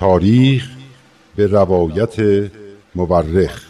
تاریخ به روایت مورخ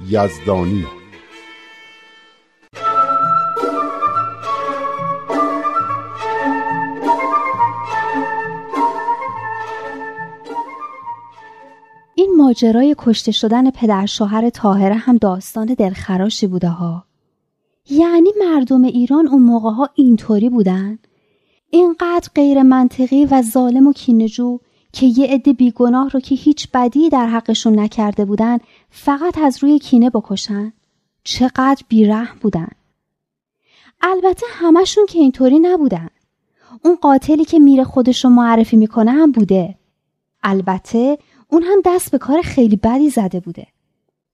یزدانی. این ماجرای کشته شدن پدر شوهر تاهره هم داستان دلخراشی بوده ها. یعنی مردم ایران اون موقع ها اینطوری بودن؟ اینقدر غیر منطقی و ظالم و کینجو که یه عده بیگناه رو که هیچ بدی در حقشون نکرده بودن فقط از روی کینه بکشن. چقدر بیرحم بودن. البته همشون که اینطوری نبودن. اون قاتلی که میره خودش رو معرفی می‌کنه هم بوده. البته اون هم دست به کار خیلی بدی زده بوده.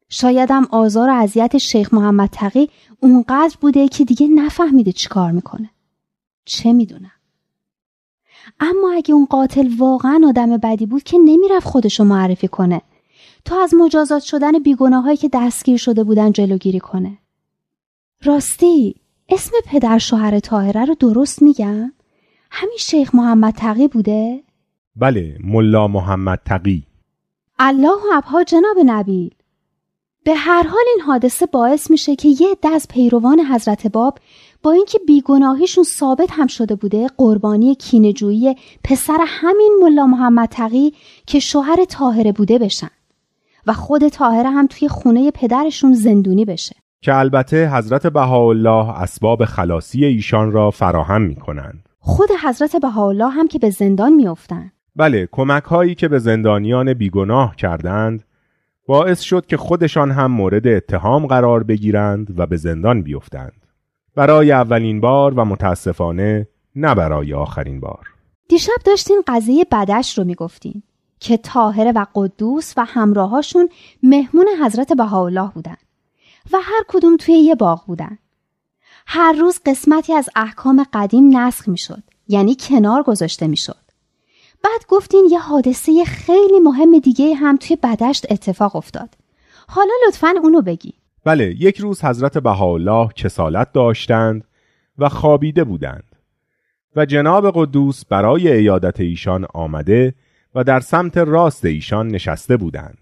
شایدم آزار و اذیت شیخ محمد تقی اونقدر بوده که دیگه نفهمیده چی کار می‌کنه. چه می‌دونم. اما اگه اون قاتل واقعا آدم بدی بود که نمی‌رفت خودشو معرفی کنه تا از مجازات شدن بیگناهایی که دستگیر شده بودن جلوگیری کنه راستی اسم پدر شوهر تاهره رو درست میگم؟ همین شیخ محمد تقی بوده؟ بله ملا محمد تقی الله و ابها جناب نبیل به هر حال این حادثه باعث میشه که یه دست از پیروان حضرت باب با اینکه بیگناهیشون ثابت هم شده بوده قربانی کینجویی پسر همین ملا محمد تقی که شوهر تاهره بوده بشن و خود تاهره هم توی خونه پدرشون زندونی بشه که البته حضرت بهاءالله اسباب خلاصی ایشان را فراهم می کنند. خود حضرت بهاءالله هم که به زندان میافتند. بله کمک هایی که به زندانیان بیگناه کردند باعث شد که خودشان هم مورد اتهام قرار بگیرند و به زندان بیفتند. برای اولین بار و متاسفانه نه برای آخرین بار. دیشب داشتین قضیه بدش رو می‌گفتین که تاهره و قدوس و همراهاشون مهمون حضرت بهاءالله بودن و هر کدوم توی یه باغ بودن. هر روز قسمتی از احکام قدیم نسخ می‌شد یعنی کنار گذاشته می‌شد. بعد گفتین یه حادثه خیلی مهم دیگه هم توی بدشت اتفاق افتاد. حالا لطفا اونو بگی. بله یک روز حضرت بهاءالله کسالت داشتند و خوابیده بودند و جناب قدوس برای ایادت ایشان آمده و در سمت راست ایشان نشسته بودند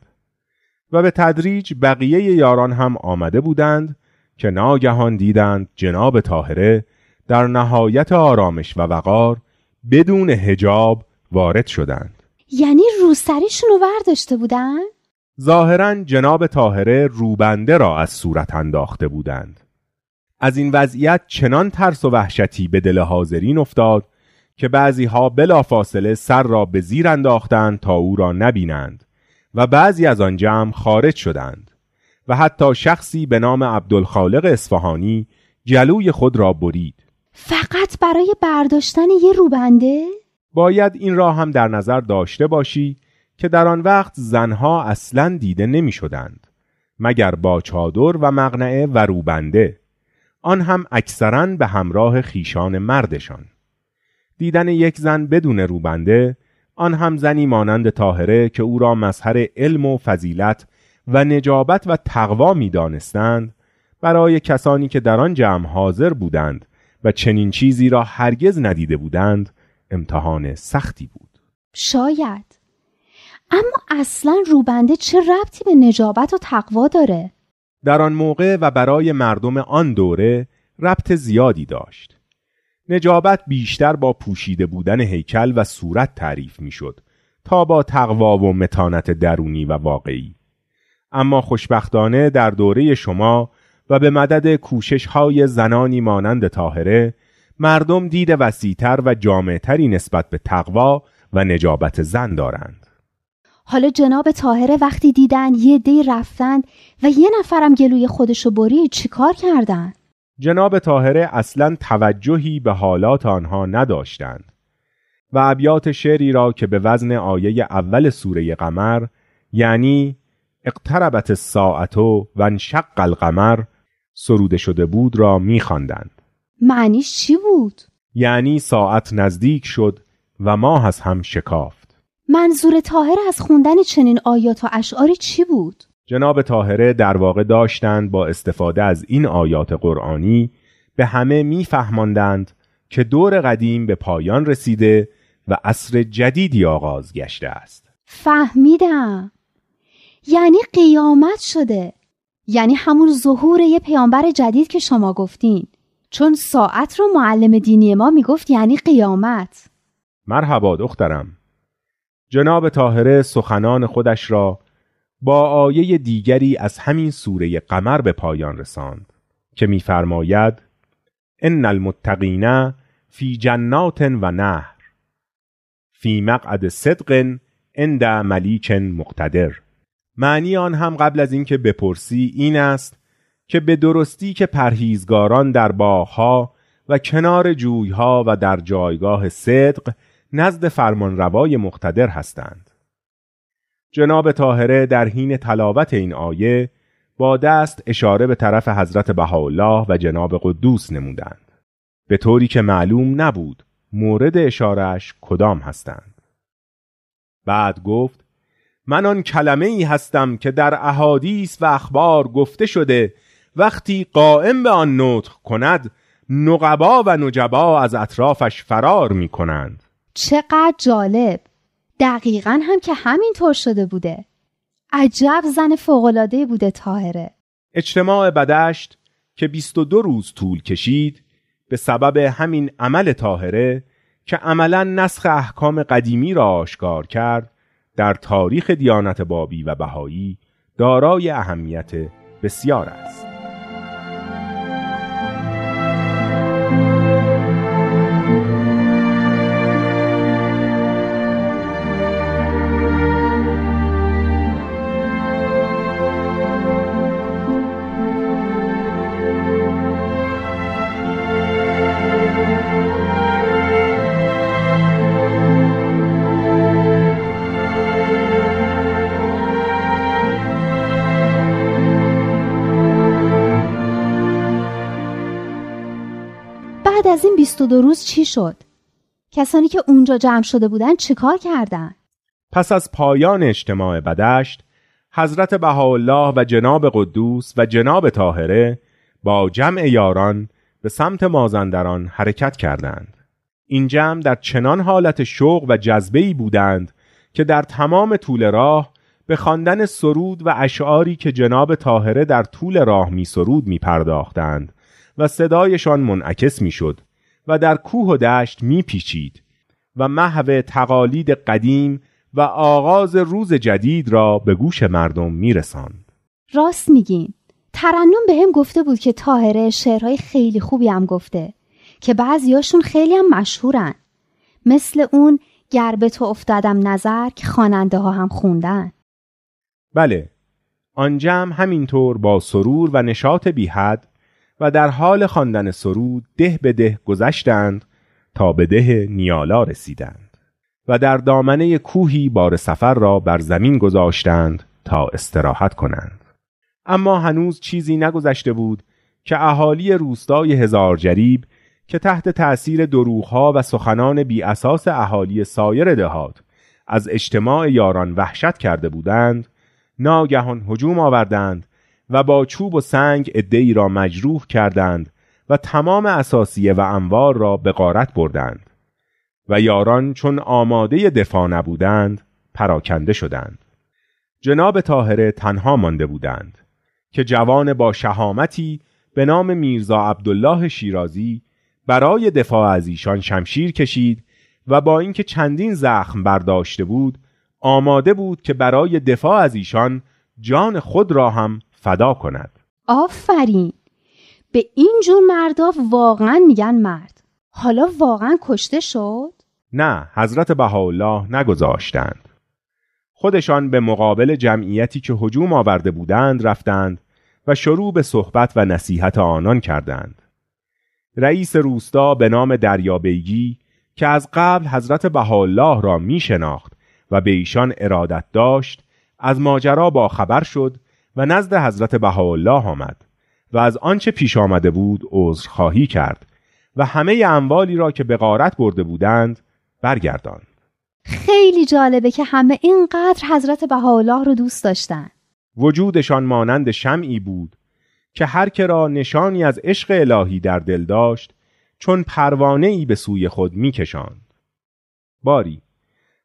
و به تدریج بقیه یاران هم آمده بودند که ناگهان دیدند جناب طاهره در نهایت آرامش و وقار بدون هجاب وارد شدند یعنی روسریشون رو ورداشته بودن؟ ظاهرا جناب طاهره روبنده را از صورت انداخته بودند از این وضعیت چنان ترس و وحشتی به دل حاضرین افتاد که بعضی ها بلا فاصله سر را به زیر انداختند تا او را نبینند و بعضی از آن جمع خارج شدند و حتی شخصی به نام عبدالخالق اصفهانی جلوی خود را برید فقط برای برداشتن یه روبنده؟ باید این را هم در نظر داشته باشی که در آن وقت زنها اصلا دیده نمی شدند مگر با چادر و مغنعه و روبنده. آن هم اکثرا به همراه خیشان مردشان. دیدن یک زن بدون روبنده آن هم زنی مانند طاهره که او را مظهر علم و فضیلت و نجابت و تقوا می دانستند برای کسانی که در آن جمع حاضر بودند و چنین چیزی را هرگز ندیده بودند امتحان سختی بود. شاید. اما اصلا روبنده چه ربطی به نجابت و تقوا داره؟ در آن موقع و برای مردم آن دوره ربط زیادی داشت نجابت بیشتر با پوشیده بودن هیکل و صورت تعریف می‌شد تا با تقوا و متانت درونی و واقعی اما خوشبختانه در دوره شما و به مدد کوشش های زنانی مانند تاهره مردم دید وسیعتر و جامعتری نسبت به تقوا و نجابت زن دارند. حالا جناب تاهره وقتی دیدن یه دی رفتند و یه نفرم گلوی خودشو برید چیکار کردن؟ جناب تاهره اصلا توجهی به حالات آنها نداشتند و ابیات شعری را که به وزن آیه اول سوره قمر یعنی اقتربت الساعت و انشق القمر سروده شده بود را میخواندند. معنیش چی بود؟ یعنی ساعت نزدیک شد و ماه از هم شکافت. منظور تاهر از خوندن چنین آیات و اشعاری چی بود؟ جناب تاهره در واقع داشتند با استفاده از این آیات قرآنی به همه میفهماندند که دور قدیم به پایان رسیده و عصر جدیدی آغاز گشته است. فهمیدم. یعنی قیامت شده. یعنی همون ظهور یه پیامبر جدید که شما گفتین. چون ساعت رو معلم دینی ما می‌گفت یعنی قیامت. مرحبا دخترم. جناب تاهره سخنان خودش را با آیه دیگری از همین سوره قمر به پایان رساند که میفرماید ان المتقین فی جنات و نهر فی مقعد صدق عند ملیک مقتدر. معنی آن هم قبل از اینکه بپرسی این است که به درستی که پرهیزگاران در باغها و کنار جویها و در جایگاه صدق نزد فرمانروای مقتدر هستند. جناب طاهره در حین تلاوت این آیه با دست اشاره به طرف حضرت بهاءالله و جناب قدوس نمودند. به طوری که معلوم نبود مورد اشارش کدام هستند. بعد گفت من آن کلمه ای هستم که در احادیث و اخبار گفته شده وقتی قائم به آن نطق کند نقبا و نجبا از اطرافش فرار می کنند چقدر جالب. دقیقا هم که همینطور شده بوده. عجب زن فوقلاده بوده تاهره اجتماع بدشت که 22 روز طول کشید به سبب همین عمل تاهره که عملا نسخ احکام قدیمی را آشکار کرد در تاریخ دیانت بابی و بهایی دارای اهمیت بسیار است. بعد از این 22 روز چی شد؟ کسانی که اونجا جمع شده بودن چیکار کردن؟ پس از پایان اجتماع بدشت حضرت بهاءالله و جناب قدوس و جناب طاهره با جمع یاران به سمت مازندران حرکت کردند این جمع در چنان حالت شوق و جذبه بودند که در تمام طول راه به خواندن سرود و اشعاری که جناب طاهره در طول راه می سرود می پرداختند و صدایشان منعکس می شد و در کوه و دشت می پیچید و محو تقالید قدیم و آغاز روز جدید را به گوش مردم می رساند. راست میگین. ترنم به هم گفته بود که تاهره شعرهای خیلی خوبی هم گفته که بعضیاشون خیلی هم مشهورن. مثل اون گر به تو افتادم نظر که خواننده ها هم خوندن. بله. آن جمع همینطور با سرور و نشاط بیحد و در حال خواندن سرود ده به ده گذشتند تا به ده نیالا رسیدند و در دامنه کوهی بار سفر را بر زمین گذاشتند تا استراحت کنند. اما هنوز چیزی نگذشته بود که اهالی روستای هزار جریب که تحت تأثیر دروغها و سخنان بی اساس اهالی سایر دهات از اجتماع یاران وحشت کرده بودند ناگهان هجوم آوردند و با چوب و سنگ ادهی را مجروح کردند و تمام اساسیه و انوار را به غارت بردند و یاران چون آماده دفاع نبودند پراکنده شدند. جناب طاهره تنها مانده بودند که جوان با شهامتی به نام میرزا عبدالله شیرازی برای دفاع از ایشان شمشیر کشید و با اینکه چندین زخم برداشته بود آماده بود که برای دفاع از ایشان جان خود را هم فدا کند. آفرین. به این جور مردا واقعا میگن مرد. حالا واقعا کشته شد؟ نه حضرت بهاءالله نگذاشتند. خودشان به مقابل جمعیتی که هجوم آورده بودند رفتند و شروع به صحبت و نصیحت آنان کردند. رئیس روستا به نام دریابیگی که از قبل حضرت بهاءالله را می شناخت و به ایشان ارادت داشت از ماجرا با خبر شد و نزد حضرت بهاءالله آمد و از آنچه پیش آمده بود عذرخواهی کرد و همه اموالی را که به غارت برده بودند برگرداند. خیلی جالبه که همه اینقدر حضرت بهاءالله رو دوست داشتن. وجودشان مانند شمعی بود که هر که را نشانی از عشق الهی در دل داشت چون پروانه ای به سوی خود میکشاند. باری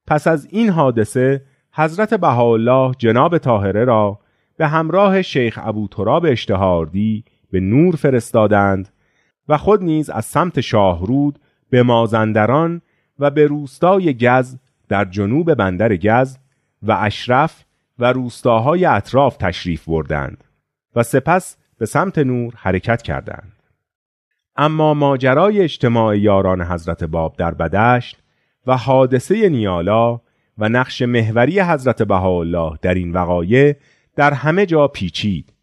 پس از این حادثه حضرت بهاءالله جناب طاهره را به همراه شیخ ابو تراب اشتهاردی به نور فرستادند و خود نیز از سمت شاهرود به مازندران و به روستای گز در جنوب بندر گز و اشرف و روستاهای اطراف تشریف بردند و سپس به سمت نور حرکت کردند. اما ماجرای اجتماع یاران حضرت باب در بدشت و حادثه نیالا و نقش محوری حضرت بهاءالله در این وقایع در همه جا پیچید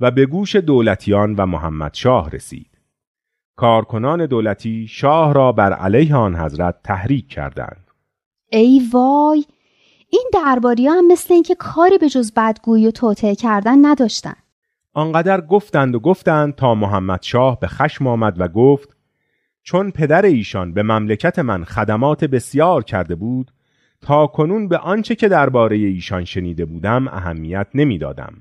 و به گوش دولتیان و محمد شاه رسید. کارکنان دولتی شاه را بر علیه آن حضرت تحریک کردند. ای وای این درباری هم مثل اینکه کاری به جز بدگویی و توطعه کردن نداشتن. آنقدر گفتند و گفتند تا محمد شاه به خشم آمد و گفت چون پدر ایشان به مملکت من خدمات بسیار کرده بود تا کنون به آنچه که درباره ایشان شنیده بودم اهمیت نمی‌دادم.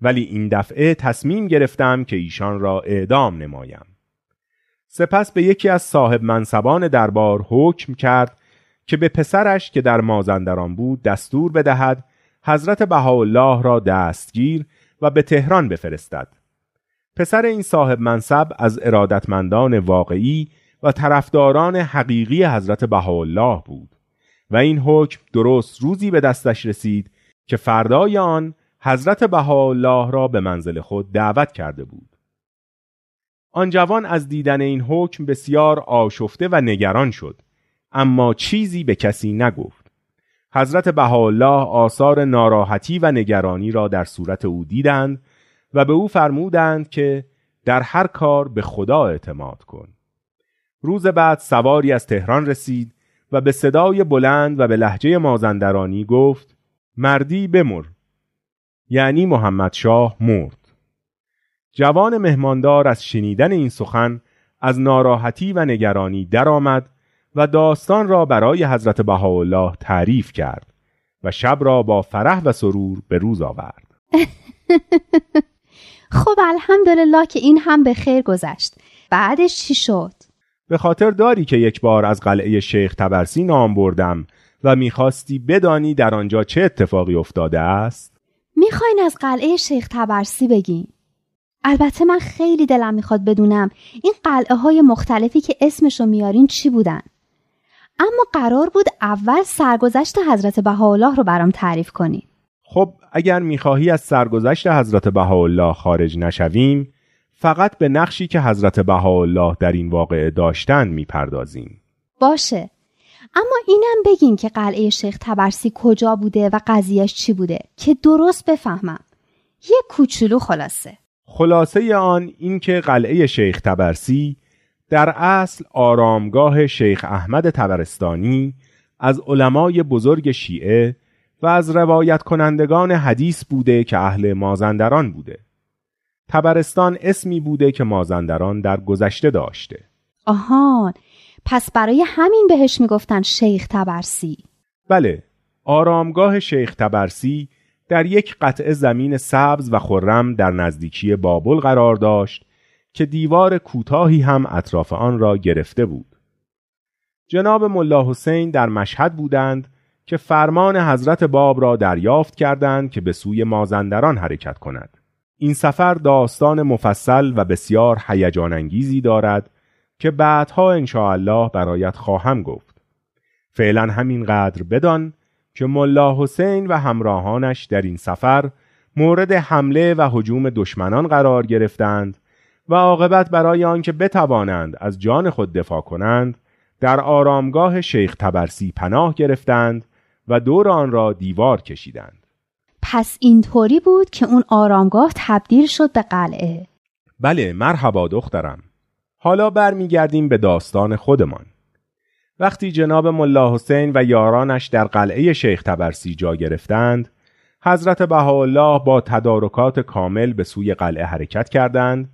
ولی این دفعه تصمیم گرفتم که ایشان را اعدام نمایم. سپس به یکی از صاحب منصبان دربار حکم کرد که به پسرش که در مازندران بود دستور بدهد حضرت بهاءالله را دستگیر و به تهران بفرستد. پسر این صاحب منصب از ارادتمندان واقعی و طرفداران حقیقی حضرت بهاءالله بود. و این حکم درست روزی به دستش رسید که فردای آن حضرت بهاءالله را به منزل خود دعوت کرده بود. آن جوان از دیدن این حکم بسیار آشفته و نگران شد اما چیزی به کسی نگفت. حضرت بهاءالله آثار ناراحتی و نگرانی را در صورت او دیدند و به او فرمودند که در هر کار به خدا اعتماد کن. روز بعد سواری از تهران رسید و به صدای بلند و به لحجه مازندرانی گفت مردی بمر. یعنی محمد شاه مرد. جوان مهماندار از شنیدن این سخن از ناراحتی و نگرانی درآمد و داستان را برای حضرت بهاءالله تعریف کرد و شب را با فرح و سرور به روز آورد. خب الحمدلله که این هم به خیر گذشت. بعدش چی شد؟ به خاطر داری که یک بار از قلعه شیخ تبرسی نام بردم و می‌خواستی بدانی در آنجا چه اتفاقی افتاده است؟ می‌خواین از قلعه شیخ تبرسی بگین. البته من خیلی دلم می‌خواد بدونم این قلعه های مختلفی که اسمشو میارین چی بودن. اما قرار بود اول سرگذشت حضرت بهاءالله رو برام تعریف کنی خب اگر می‌خواهی از سرگذشت حضرت بهاءالله خارج نشویم فقط به نقشی که حضرت بهاءالله در این واقعه داشتند می‌پردازیم. باشه. اما اینم بگین که قلعه شیخ تبرسی کجا بوده و قضیهش چی بوده که درست بفهمم. یه کوچولو خلاصه. خلاصه آن این که قلعه شیخ تبرسی در اصل آرامگاه شیخ احمد تبرستانی از علمای بزرگ شیعه و از روایت کنندگان حدیث بوده که اهل مازندران بوده. تبرستان اسمی بوده که مازندران در گذشته داشته. آهان پس برای همین بهش می‌گفتن شیخ تبرسی. بله آرامگاه شیخ تبرسی در یک قطعه زمین سبز و خرم در نزدیکی بابل قرار داشت که دیوار کوتاهی هم اطراف آن را گرفته بود. جناب ملا حسین در مشهد بودند که فرمان حضرت باب را دریافت کردند که به سوی مازندران حرکت کند. این سفر داستان مفصل و بسیار هیجان انگیزی دارد که بعدها الله برایت خواهم گفت. فعلا همینقدر بدان که ملا حسین و همراهانش در این سفر مورد حمله و حجوم دشمنان قرار گرفتند و عاقبت برای آنکه بتوانند از جان خود دفاع کنند در آرامگاه شیخ تبرسی پناه گرفتند و دور آن را دیوار کشیدند پس اینطوری بود که اون آرامگاه تبدیل شد به قلعه. بله مرحبا دخترم. حالا برمیگردیم به داستان خودمان. وقتی جناب ملا حسین و یارانش در قلعه شیخ تبرسی جا گرفتند حضرت بهاءالله با تدارکات کامل به سوی قلعه حرکت کردند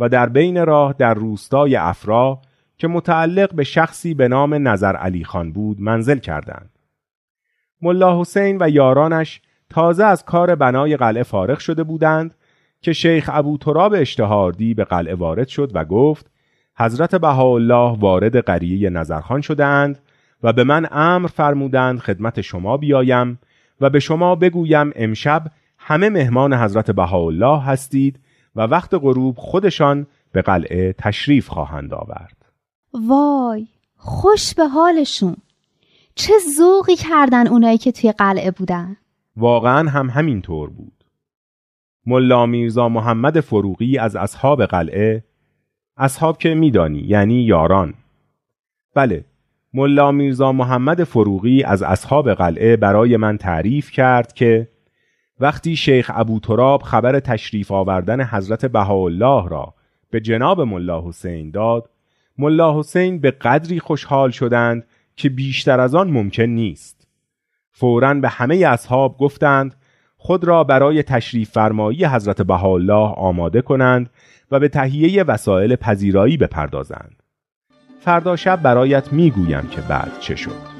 و در بین راه در روستای افرا که متعلق به شخصی به نام نظر علی خان بود منزل کردند. ملا حسین و یارانش تازه از کار بنای قلعه فارغ شده بودند که شیخ ابو تراب اشتهاردی به قلعه وارد شد و گفت حضرت بهاءالله وارد قریه نظرخان شدند و به من امر فرمودند خدمت شما بیایم و به شما بگویم امشب همه مهمان حضرت بهاءالله هستید و وقت غروب خودشان به قلعه تشریف خواهند آورد. وای خوش به حالشون! چه ذوقی کردن اونایی که توی قلعه بودن! واقعا هم همین طور بود. ملا میرزا محمد فروغی از اصحاب قلعه اصحاب که میدانی یعنی یاران. بله ملا میرزا محمد فروغی از اصحاب قلعه برای من تعریف کرد که وقتی شیخ ابو تراب خبر تشریف آوردن حضرت بهاءالله را به جناب ملا حسین داد ملا حسین به قدری خوشحال شدند که بیشتر از آن ممکن نیست. فورا به همه اصحاب گفتند خود را برای تشریف فرمایی حضرت بهاءالله آماده کنند و به تهیه وسایل پذیرایی بپردازند. فردا شب برایت می‌گویم که بعد چه شد.